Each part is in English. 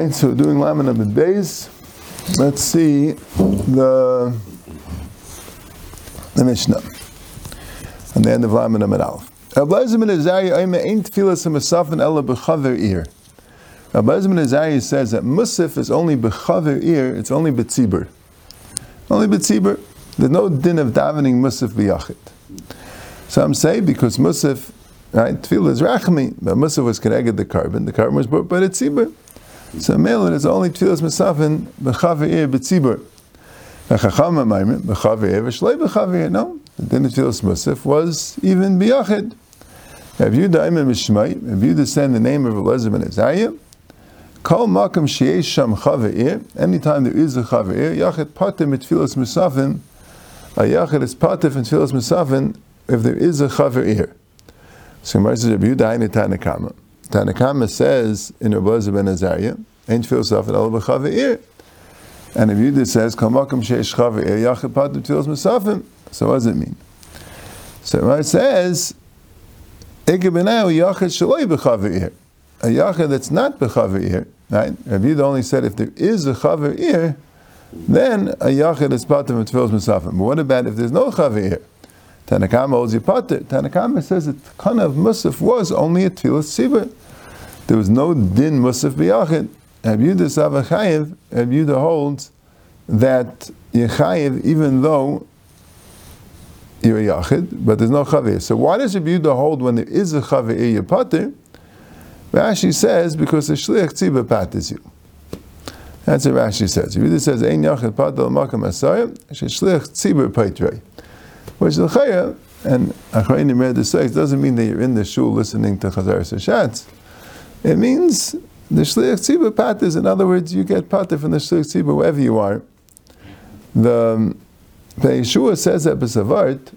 Right, so doing Laman the base. Let's see the the Mishnah on the end of Laman of Aleph. Rabbi ben Azariah ain't tefillas ha'masafin ella b'chaver ear. Rabbi ben Azariah says that musaf is only b'chaver ear, it's only b'tzibur. Only b'tzibur. There's no din of davening musaf b'yachid. Some say because musaf, right, tefillah is rachmi, but musaf was connected the carbon, the carbon was brought by the tzibur. So melon is only tefillas masafin b'chaver ear b'tzibur. Chacham maimer b'chaver ear v'shlei b'chaver ear. No, the din of tefillas musaf was even b'yachid. If you daim mishmai? if you descend the name of Elazar ben Azariah? Kol makam sheyesh sham chaver ear. Anytime there is a chaver ear, yachid pater mitfilas musafin. A yachid is pater from tefillas musafin if there is a chaver ear. So Gemara says, Rabbi Yudayin Tanakama. Tanakama says in Rabbi ben Azariah, Ain't tefillas musafin al b'chaver ear. And if Yudah says, Kol makam sheyesh chaver ear, yachid pater tefillas musafin. So what does it mean? So Gemara says, a yachid that's not b'chaver right? Rabbi Yehuda only said if there is a chaver then a yachid is a tefillas musafim. But what about if there's no chaver ear? Tanakama holds you pater. Tanakama says that the kind of musaf was only a tefillas tzibur. There was no din musaf b'yachid. Rabbi Yehuda Savachayev, Rabbi holds that Yechayev, even though you're a yachid, but there's no chavir. So why does Rabbi hold when there is a chavir you're pater? Rashi says because the shliach tzibah paters you. That's what Rashi says. Yehuda says ein yachid pater l'makam asayim shliach tzibah paitrei. Which the chaya and Achrayim says doesn't mean that you're in the shul listening to Chazar Sashatz. It means the shliach tzibah paters. In other words, you get pater from the shliach tzibah wherever you are. The um, the Yeshua says at Besavart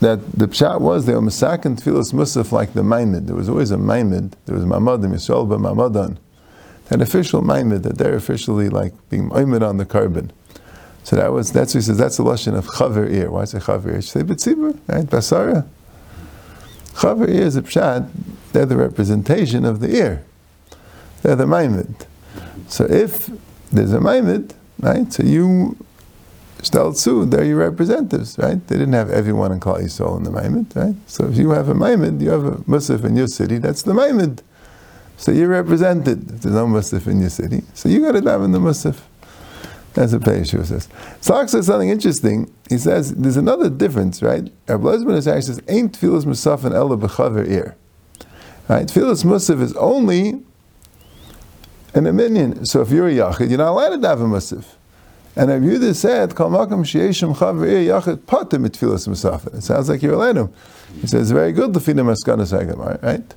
that the pshat was they were masakin tefillas musaf like the maimid. There was always a maimid. There was mamadim yisrael but mamadan. That official maimid that they're officially like being maimid on the carbon. So that was that's what he says. That's the lesson of chaver ear. Why is it chaver ear? Say betzibur, right? Basara. Chaver ear is a pshat. They're the representation of the ear. They're the maimid. So if there's a maimid, right? So you Stelzu, they're your representatives, right? They didn't have everyone in Klal Yisrael in the Maimid, right? So if you have a Maimid, you have a Musaf in your city, that's the Maimid. So you're represented. If there's no Musaf in your city, so you got to have in the Musaf. That's what Peyeshu says. Tzach says something interesting. He says there's another difference, right? Rabbi Lezman says, "Ain't tefillas musaf and ella b'chaver ear." Right? Tefillas musaf is only an minion. So if you're a yachid, you're not allowed to have a musaf. And if you just said, "Kol makam sheishim chavir yachid patim mitfilas musafir." It sounds like you're allowed him. He says, "Very good, lefina maskana sagamar." Right?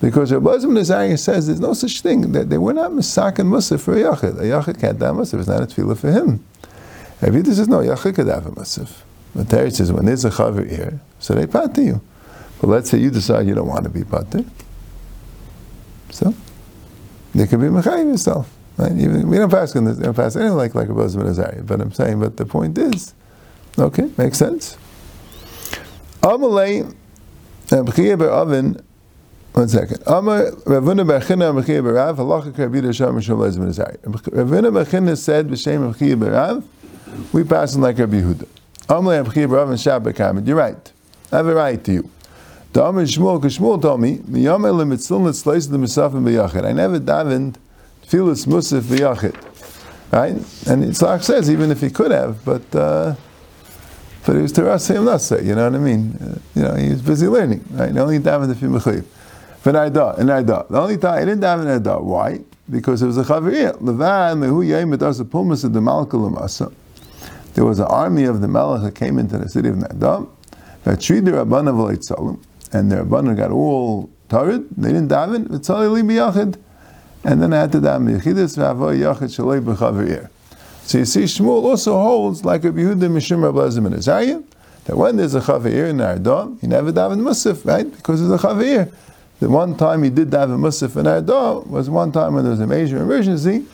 Because Rabbi Lazim Nazari says there's no such thing that they were not misakin musaf for a yachid. A yachid can't have musaf; it's not a tefillah for him. Rabbi Yehuda says, "No, yachid could have a musaf." But there says, "When there's a chavir here, so they pat you." But let's say you decide you don't want to be pater, so they could be mechayiv yourself. Right? Even, we don't pass in this, don't pass anything like like a Bozman Azariah, but I'm saying, but the point is, okay, makes sense. Amalei, uh, B'chiyah Oven, one second. Amar Ravuna Bechina B'chiyah B'rav, halacha Rabbi Yisham Mishum Lezman Azariah. Ravuna Bechina said, B'shem B'chiyah B'rav, we pass in like Rabbi Yehuda. Amalei B'chiyah B'rav and Shabbat Kamed, you're right. I have a right to you. Amar Shmuel, because Shmuel told me, Miyam Elim Mitzlun Litzleis the Misafim B'yachid. I never davened Tfilis Musaf v'yachid. Right? And Yitzhak says, even if he could have, but uh, but he was Teras him say, you know what I mean? Uh, you know, he was busy learning, right? The only daven if he mechayiv. But Ida, and Ida. The only time he didn't daven Ida. Why? Because it was a chavir. Levan mehu yayim edas pumas of the malka There was an army of the Melech that came into the city of Nadab. That treated Rabbana v'leitzalum, and the Rabbana got all tired. They didn't daven. V'tzali li. And then I had to daven Yechidus v'avoy yachid shalei b'chavir. So you see, Shmuel also holds like a Yehuda Mishum Rablazim and Azariah, that when there's a chavir in Ardah, he never davened Musaf, right? Because there's a chavir. The one time he did daven Musaf in Ardah was one time when there was a major emergency,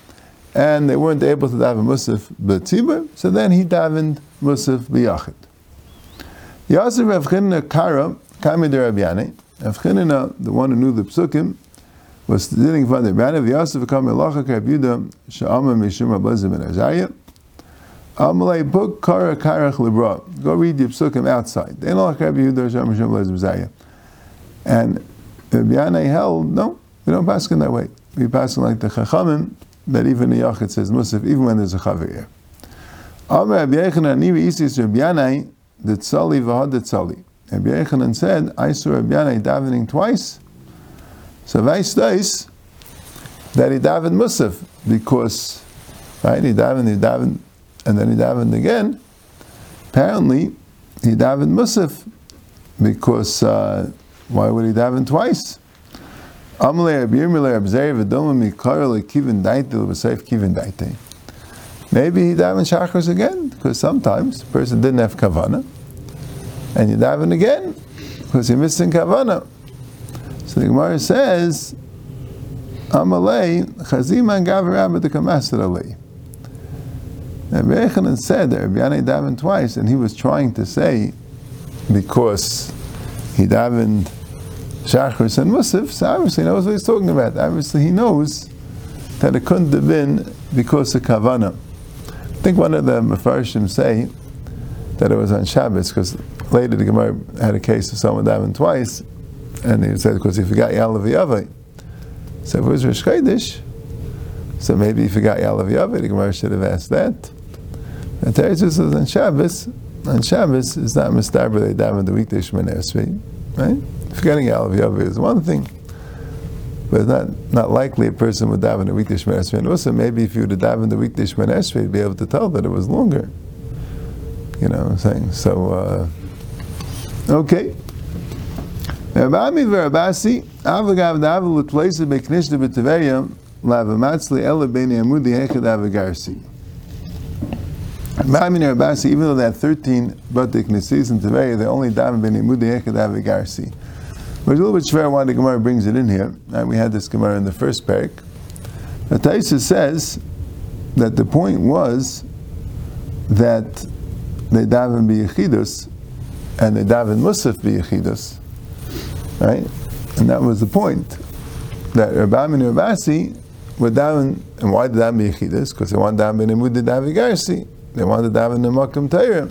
and they weren't able to daven Musaf b'tzibur, so then he davened Musaf b'yachid. Yasir Rav Chinna Kara, Kami de Rabbi Yanai, the one who knew the psukim, was sitting in front of the Rabbi Yosef come Melacha Yehuda Sha'ama Mishum Ablazim and Azariah. Amalei book Kara Karach Libra. Go read the Psukim outside. They don't like Rabbi Yehuda Sha'ama Mishum Azariah. And Rabbi Yanai held, no, we don't pass in that way. We pass in like the Chachamim, that even the Yachid says Musaf, even when there's a Chavir. Amar Rabbi Yechanan Nivi Isis Rabbi Yanai, the Tzali V'had the Tzali. Rabbi Yechanan said, I saw Rabbi Yanai davening twice, so Weiss does that he davened Musaf because, right, he davened, he davened, and then he davened again. Apparently, he davened Musaf because, uh, why would he daven twice? Maybe he davened Shachris again, because sometimes a person didn't have Kavana, and you daven again, because you're missing Kavana. So the Gemara says, Amalei, Chaziman Gavar Abba the Kamasar Ali. Rabbi Yechanan said that Rabbi Yanai davened twice, and he was trying to say, because he davened Shachris and Musaf, so obviously he knows what he's talking about. Obviously he knows that it couldn't have been because of Kavana. I think one of the Mefarshim say that it was on Shabbos, because later the Gemara had a case of someone davened twice, and he said because he forgot Yalav Yavai. So if it was Rosh Chodesh, so maybe he forgot Yalav Yavai, the Gemara should have asked that. And Teretz is on Shabbos, on Shabbos is not Mistar, they daven the weekday Shemoneh Esrei, right? Forgetting Yalav Yavai is one thing, but it's not, not likely a person would daven the weekday Shemoneh Esrei. And also, maybe if you would have davened the weekday Shemoneh Esrei, you'd be able to tell that it was longer. You know what I'm saying? So, uh, okay. Rabbi Verabasi, Avagav Davu Lutlaisa Beknishta B'Taveya, Lavamatzli Ela Beni Amudi Hechad Avagarsi. Rabbi Verabasi, even though they had 13 Batik Nisis in Taveya, they only daven Beni Amudi Hechad Avagarsi. But it's a little bit schwer why the Gemara brings it in here. And we had this Gemara in the first parak. The Taisa says that the point was that they daven b'yechidus and they daven musaf b'yechidus right? And that was the point that Rabbi and Rabasi were down, and why did that be Yechidus? Because they wanted to daven in Mudid Avigarsi. They wanted to daven in Makam Torah,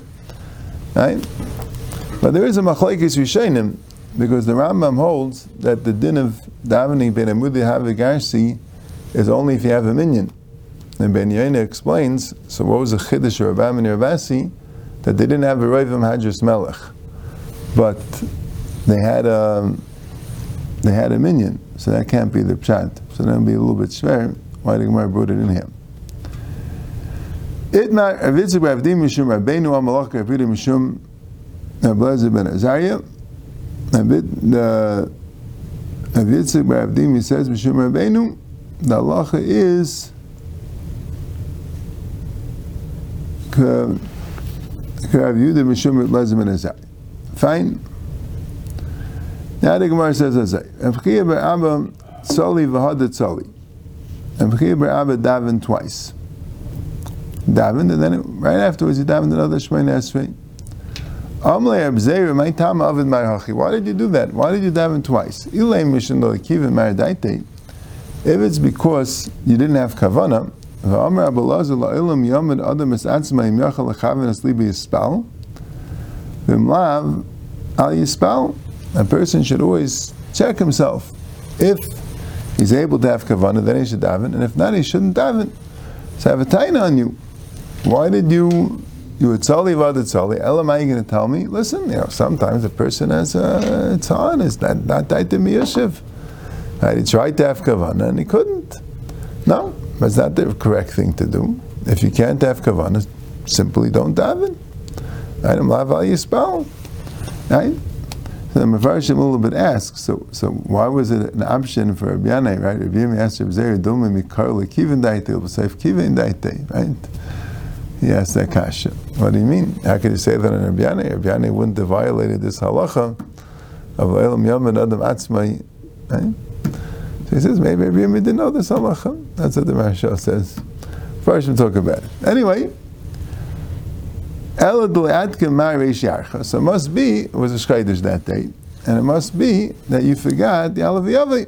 right? But there is a machlekes Rishonim because the Rambam holds that the din of davening ben Amudi Havigarsi is only if you have a minion. And Ben Yaina explains, so what was the chiddush of Rabbi and Rabasi? That they didn't have a Ravim Hadras Melech. But they had a they had a minion, so that can't be the pshat. So that would be a little bit schwer. Why the Gemara brought it in here? Itmar Avitzik Bavdim Mishum Rabbeinu Amalach Rapidu Mishum Ablazer Ben Azariah. The Avitzik Bavdim he says Mishum Rabbeinu. The halacha is Rav Yehuda Mishum Ablazer Ben. Fine. Now the Gemara says as I. Emchiyah be'abba tzoli v'hada tzoli. Emchiyah be'abba daven twice. Daven, and then right afterwards he davened another Shemay Esrei. Amle Abzeir, my time avid my hachi. Why did you do that? Why did you daven twice? Ilay mission lo kivin maradaite. If it's because you didn't have kavana, v'amar abelazar la'ilam yomid adam es atzma im yachal lechavin es libi v'mlav al yispal, a person should always check himself. If he's able to have kavanah, then he should daven, and if not, he shouldn't daven. So I have a taina on you. Why did you you were tzali vada tzali? Elam, are you going to tell me? Listen, you know, sometimes a person has a it's on, it's not not daita miyashiv. Right? He tried to have kavanah and he couldn't. No, that's not the correct thing to do. If you can't have kavanah, simply don't daven. Right? Right? So the Mefarshim a little bit asks, so so why was it an option for Rabbi Yanai, right? Rabbi Yanai asked Rabbi Zeri, Dulme mikar lekivin daite, l'b'seif kivin daite, right? He asked that kasha. What do you mean? How could you say that on Rabbi Yanai? Rabbi Yanai wouldn't have violated this halacha of Elam Yaman Adam Atzmai, right? So he says, maybe Rabbi Yanai didn't know this halacha. That's what the Maharsha says. First we talk about it. Anyway, so it must be, it was a shchaydish that day, and it must be that you forgot the Alav Yavi.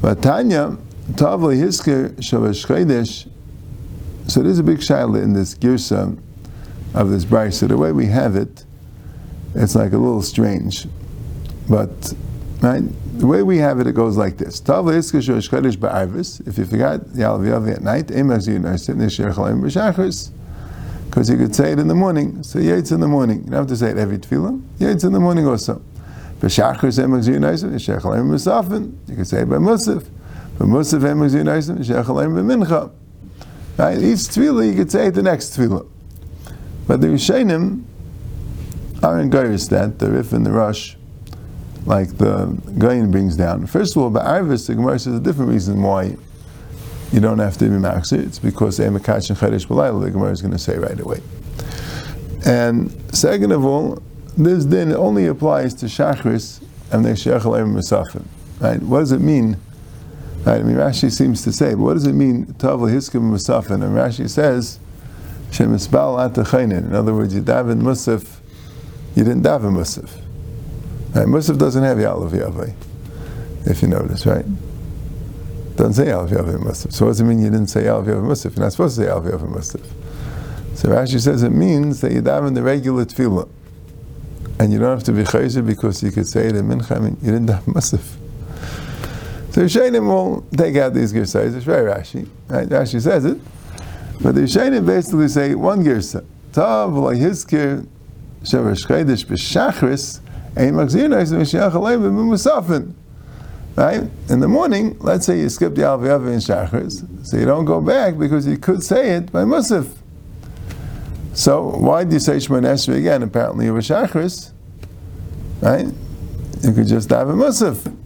Vatanya, Tavli Hisker Shavash. So there's a big shaila in this girsa of this brisa. The way we have it, it's like a little strange. But right, the way we have it, it goes like this. If you forgot Yalav Yavi at night, Because you could say it in the morning. So Yates in the morning. You don't have to say it every tefillah. Yates in the morning also. Emas Yinarsit Nishir Chalim B'Safin. You could say it by Musaf. But Musaf Emas Yinarsit Nishir Chalim B'Mincha. Right? Each tefillah you could say it the next tefillah. But the Rishonim are in that, the Rif and the Rosh, like the Gain brings down. First of all, by Arvis, the Gemara says a different reason why you don't have to be Maxir. It's because Emakach and Chedesh Balayla, the Gemara is going to say right away. And second of all, this din only applies to Shachris and the Shechel Musafim. Right? What does it mean? Right? I mean, Rashi seems to say, but what does it mean, Tavla Hiskim Musafin? And Rashi says, Shemisbal Atachainin. In other words, you daven Musaf, you didn't daven Musaf. Right? Musaf doesn't have Yalav Yavai, if you notice, right? Doesn't say Yalav Yavai Musaf. So what does it mean you didn't say Yalav Yavai Musaf? You're not supposed to say Yalav Yavai Musaf. So Rashi says it means that you daven the regular tefillah. And you don't have to be chayzer because you could say it in mincha. I mean, you didn't daven Musaf. So Rishonim will take out these girsas. It's very Rashi. Right? Rashi says it. But the Rishonim basically say one girsa. Tav hizkir shevash chedesh b'shachris ein machzir nois v'shiach aleim b'musafin. Right? In the morning, let's say you skip the Alviyav in Shachris, so you don't go back because you could say it by Musaf. So why do you say Shemon Esrei again? Apparently you were Shachris, right? You could just have a Musaf.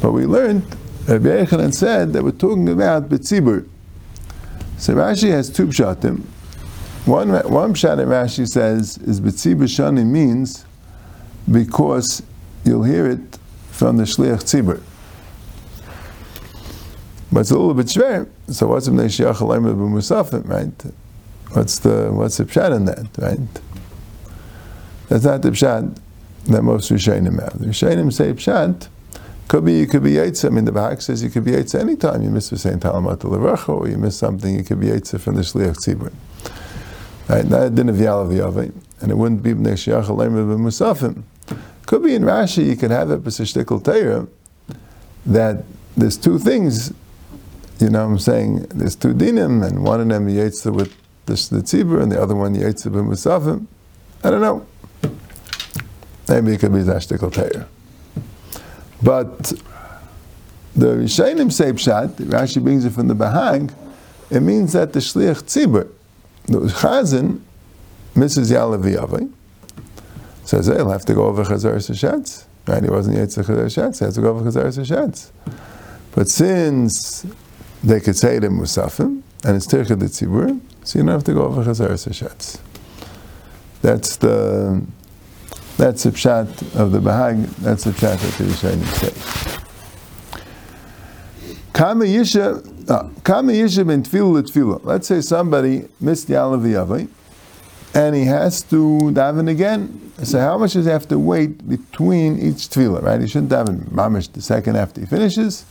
But we learned Rabbi Yechanan said that we're talking about Betzibur. So Rashi has two pshatim. One, one pshat in Rashi says is Shanim means because you'll hear it from the Shliach Tzibur. But it's a little bit schwer. So what's the Shiach Musafim, right? What's the what's the pshat in that, right? That's not the pshat that most Rishonim have. The Rishonim say pshat could be you could be Yitzah. I mean, the Bahag says you could be Yitzah anytime you miss the Talamat Levracha or you miss something, you could be Yitzah from the Shliach Tzibur. Right? That didn't have Yalav Yavai, and it wouldn't be Bnei Shiach Musafim. Could be in Rashi, you could have it, but Shtikal Teira, that there's two things, you know what I'm saying, there's two dinim, and one of them Yitzah with the, the Tzibur, and the other one Yitzah Musafim. I don't know. Maybe it could be Zashtikal Teir. But the Rishayim say Pshat, Rashi brings it from the Bahag, it means that the Shliach Tzibur, the Chazan, Mrs. Yalav says, hey, he'll have to go over Chazar Sashatz. Right? He wasn't to Chazar Sashatz, he has to go over Chazar Sashatz. But since they could say in Musafim, and it's Tircha the Tzibur, so you don't have to go over Chazar Sashatz. That's the that's the pshat of the Bahag. That's the pshat that the Rishonim say. Kama yisha, uh, ben tefillah tefillah. Let's say somebody missed the Yalav Yavai, and he has to daven again. So how much does he have to wait between each tefillah? Right? He shouldn't daven mamish the second after he finishes.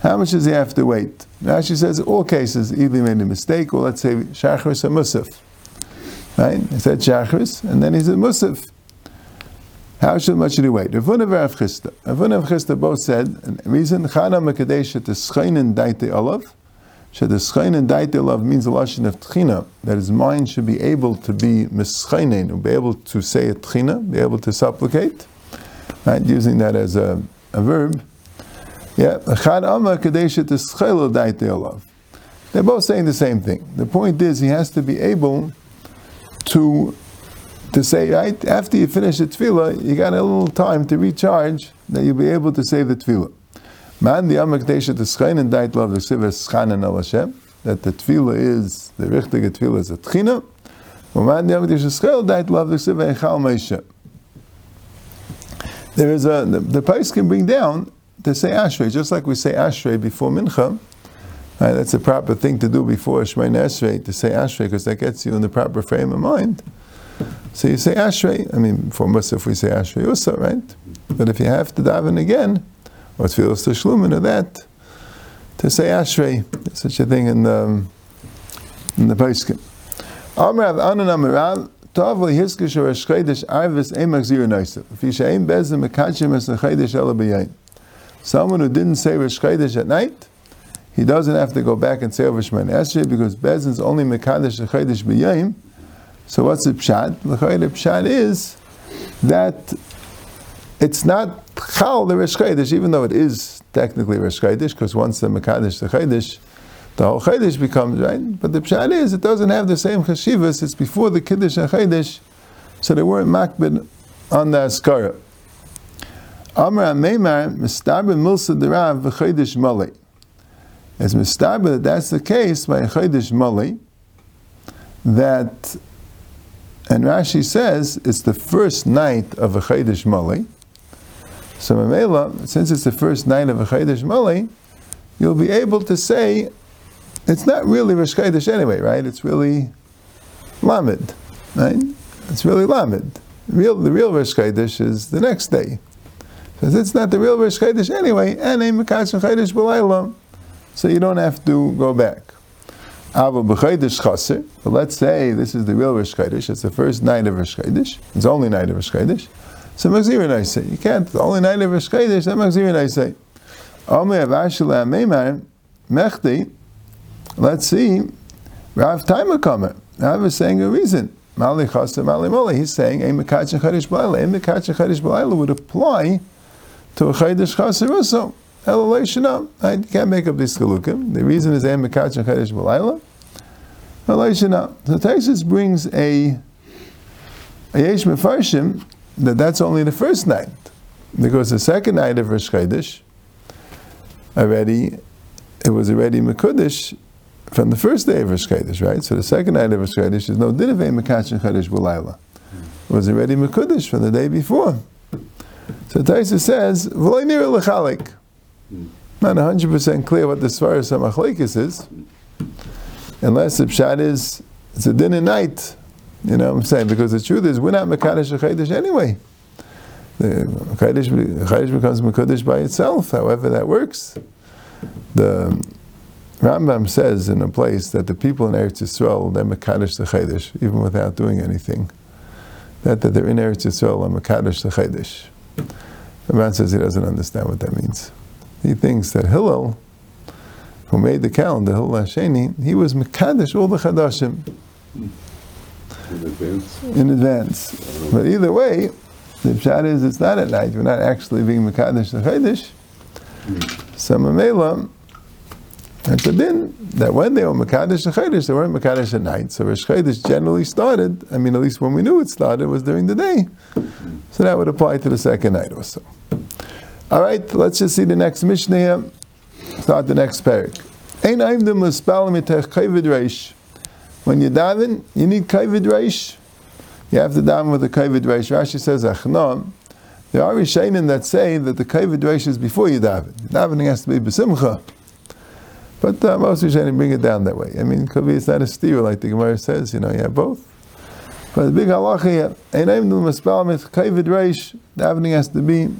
How much does he have to wait? Now she says all cases either he made a mistake or let's say shachris or musaf. Right? He said shachris, and then he said musaf. How should much should he wait? Chisda. Ravuna and Chisda both said, and reason Chana Mekadesh at the Scheinen Daite Olav. Should the Scheinen Daite Olav means a lashon of Tchina, that his mind should be able to be Mischeinen, be able to say a Tchina, be able to supplicate, right? Using that as a, a verb. Yeah, Chad Amma Kadesh at the Daite Olav. They're both saying the same thing. The point is, he has to be able to to say, right, after you finish the tefillah, you got a little time to recharge, that you'll be able to say the tefillah. Man the Amakdesha to Schein and Dait Love the Schanan al Hashem, that the tefillah is, the richtige tefillah is a tchina, Man the Amakdesha Schein Dait Love the Siva Echal Meisha. There is a, the, the price can bring down to say Ashrei, just like we say Ashrei before Mincha, Right, that's a proper thing to do before Shemay Esrei, to say Ashrei, because that gets you in the proper frame of mind. So you say Ashrei. I mean, for Musaf we say Ashrei Usa, right? But if you have to daven again, or Tfilas Tashlumin or that, to say Ashrei, there's such a thing in the, um, in the Paiskim. Amrav Anan Amarav, Tov Lehiskish or Eshchedish Arvis Emak Zir Noisa. If you say Bezim Mekachim Es Echedish Ela B'yayin. Someone who didn't say Rosh at night, he doesn't have to go back and say Shemana Esrei because Bezin's only Mekadesh Chodesh B'yayim. So what's the pshat? The pshat is that it's not chal the Chodesh, even though it is technically Chodesh, because once the Mekadesh the Chodesh, the whole Chodesh becomes right. But the pshat is it doesn't have the same chashivas. It's before the Kiddush and Chodesh, so they weren't makbid on the askara. Amra Meimar Mistaber Milsa Derav v'Chodesh Malay. As Mistaber that that's the case by Chodesh Malay, that and Rashi says it's the first night of a Chodesh Malay. So Mamela, since it's the first night of a Chodesh Malay, you'll be able to say it's not really Rosh Chodesh anyway, right? It's really Lamed, right? It's really Lamed. The real, the real Rosh Chodesh is the next day. Because it's not the real Rosh Chodesh anyway, and a Mekadosh Chodesh B'layla, so you don't have to go back. But let's say this is the real Rosh Chodesh, it's the first night of Rosh Chodesh, it's the only night of Rosh Chodesh, so Magzir and I say, you can't, the only night of Rosh Chodesh, that Magzir and I say. Mechti, let's see, Rav Taimakamer, Rav is saying a reason. Mali Chasta Mali Moli, he's saying, a Mekadosh Chodesh B'layla, a Mekadosh Chodesh B'layla would apply to a Chodesh Chaser also. Elalashana. Right? You can't make up these galukim. The reason is Mekach and Chodesh B'layla. Elalashana. So Taisus brings a Yesh Mefarshim that that's only the first night. Because the second night of Rosh Chodesh, already, it was already Mekudesh from the first day of Rosh Chodesh, right? So the second night of Rosh Chodesh is no Dinavei Mekach and Chodesh B'layla. It was already Mekudesh from the day before. So Taisa says, "V'loinir lechalik." Hmm. Not hundred percent clear what the Svaras Machlekes is, unless the pshat is it's a din at night. You know what I'm saying? Because the truth is, we're not Mekadosh Chodesh anyway. The Chodesh becomes Mekadosh by itself, however that works. The Rambam says in a place that the people in Eretz Yisrael, they're Mekadosh the Chodesh, even without doing anything. That, that they're in Eretz Yisrael, are Mekadosh the Chodesh. The man says he doesn't understand what that means. He thinks that Hillel, who made the calendar, Hillel Hasheni, he was Mekadesh all the Chadashim. In advance. In advance. But either way, the pshat is it's not at night. We're not actually being Mekadesh the Chodesh. So Mamela, that's a din that when they were Mekadesh the Chodesh, they weren't Mekadesh at night. So Rosh Chodesh generally started, I mean, at least when we knew it started, was during the day. So that would apply to the second night also. All right, let's just see the next Mishnah here. Start the next parak. Ein aimdim l'spal mitech reish. When you daven, you need kayvid reish. You have to daven with the kayvid reish. Rashi says achna. There are Rishonim that say that the kayvid reish is before you daven. Davening has to be besimcha. But uh, most Rishonim bring it down that way. I mean, could be it's not a steer like the Gemara says. You know, you have both. But the big halacha here, ein aimdim l'spal mitech reish. Davening has to be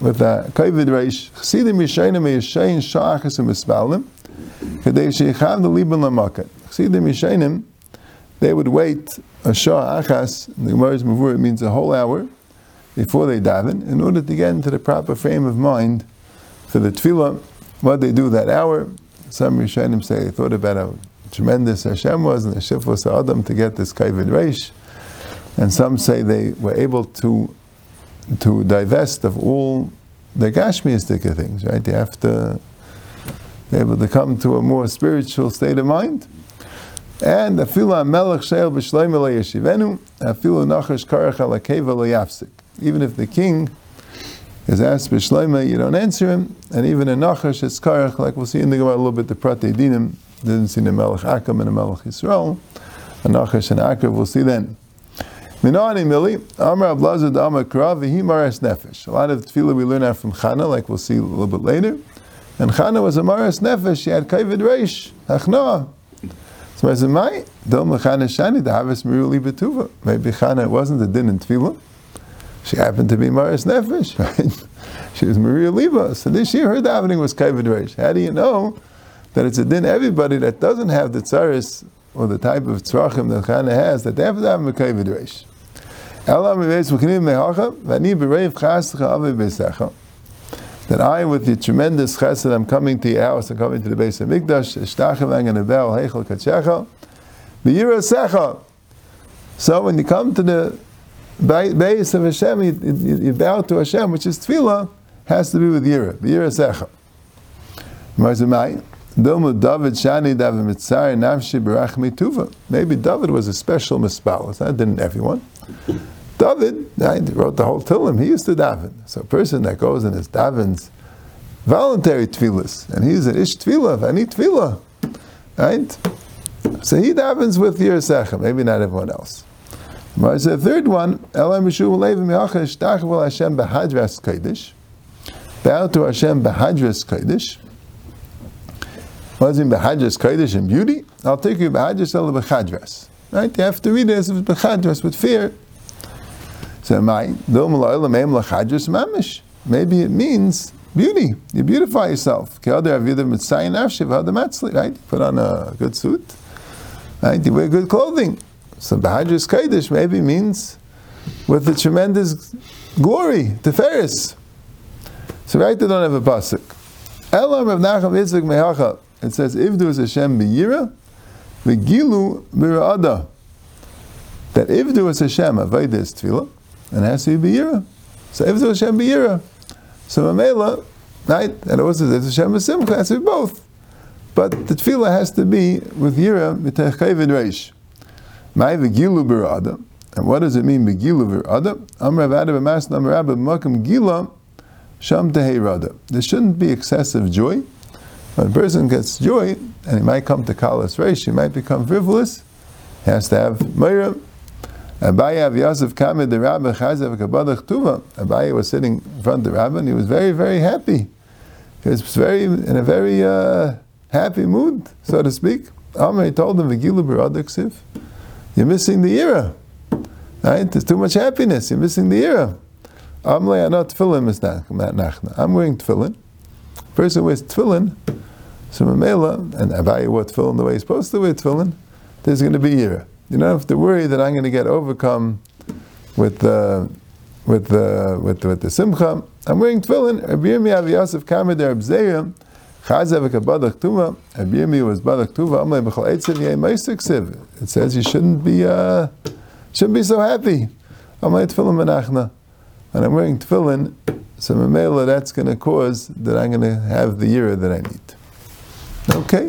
with that kavod reish chassidim yishayim yishayin shachas and mispalim kadei sheichav the liban lamakat chassidim yishayim they would wait a shah achas the Gemara's mavur it means a whole hour before they daven in order to get into the proper frame of mind for the tefillah. What they do that hour some Rishonim say they thought about how tremendous Hashem was and the shifus Adam to get this kavod reish and some say they were able to to divest of all the Gashmiistic things, right? They have to be able to come to a more spiritual state of mind. And afilu melech sheil b'shleim yeshivenu, afilu nachash karach alakeva. Even if the king is asked b'shleima, you don't answer him, and even in nachash it's karach, like we'll see in the Gemara a little bit the pratei dinim, didn't see the melech Akam and the melech Yisrael, and nachash and Akav we'll see then. Minani Mili, Amr Ablaza Dama Kra, Vihi Maras Nefesh. A lot of tefillah we learn out from Chana, like we'll see a little bit later. And Chana was a Maras Nefesh, she had Kaivid Reish, Achna. So I said, "My don't mechana shani the harvest meruli betuva." Maybe Chana wasn't the din in tefillah. She happened to be Maris Nefesh, right? She was Maria Liba. So this year her davening was Kavod Reish. How do you know that it's a din everybody that doesn't have the tzaris or the type of tzrachim that Chana has that they have to daven Reish? That I, with the tremendous chesed, I'm coming to your house, I'm coming to the base of Mikdash, Eshtachavang and Abel, Heichel Kachecha, V'yira Secha. So when you come to the base of Hashem, you, bow to Hashem, which is Tefillah, has to be with Yira, V'yira Secha. Marzimai, Dilma David Shani David Mitzar Nafshi Barach Mituva. Maybe David was a special mispalos. That didn't everyone. David right, wrote the whole Tillim. He used to daven. So a person that goes and is davens voluntary tefillas, and he's an ish tefillah, any tefillah, right? So he davens with Yirsecha, maybe not everyone else. But the third one. Bow to Hashem Behadras Kodesh. What does it Behadras Kodesh in beauty? I'll take you Behadras El Behadras. Right? You have to read it as if Behadras with fear. So. Maybe it means beauty. You beautify yourself. Right? Put on a good suit. Right? You wear good clothing. So Bahadras Kaidish maybe means with the tremendous glory, Teferis. So right they don't have a pasuk. Elam Rav Nachum Yitzchak Mehacha. It says, Ivdu is Hashem b'yira, v'gilu b'ra'ada. That Ivdu is Hashem, Avodah is tefillah, and it has to be B'yira. So if it's Hashem B'yira, so Mamela, right, and also if Hashem B'simcha, it has to be both. But the tefillah has to be with Yira, Mitech Chavid Reish. Mai V'gilu B'rada. And what does it mean, B'gilu B'rada? Amr Avada B'mas Amr Abba B'makam Gila, Sham Tehei Rada. There shouldn't be excessive joy. When a person gets joy, and he might come to Kalas Reish, he might become frivolous, he has to have Mayra, Abaye Av Yosef Kamed the Rabbi Chazav Kabbalah Tuva. Abaye was sitting in front of the Rabbi and he was very, very happy. He was very in a very uh, happy mood, so to speak. Amr told him, Vigilu you're missing the era. Right? There's too much happiness, you're missing the era. Tefillin nachna. I'm wearing tefillin. Person wears tefillin, so and Abaye wore tefillin the way he's supposed to wear tefillin, there's going to be era. You don't have to worry that I'm going to get overcome with the with the with the, with the simcha. I'm wearing tefillin. Rabbi Yirmi Yosef Kamed Rabzeya Chazav. Rabbi Yirmi was B'chol Eitziv Yei Meisiksiv. It says you shouldn't be uh, shouldn't be so happy. Amle Tefillin Menachna. And I'm wearing tefillin, so Mamela, that's going to cause that I'm going to have the year that I need. Okay?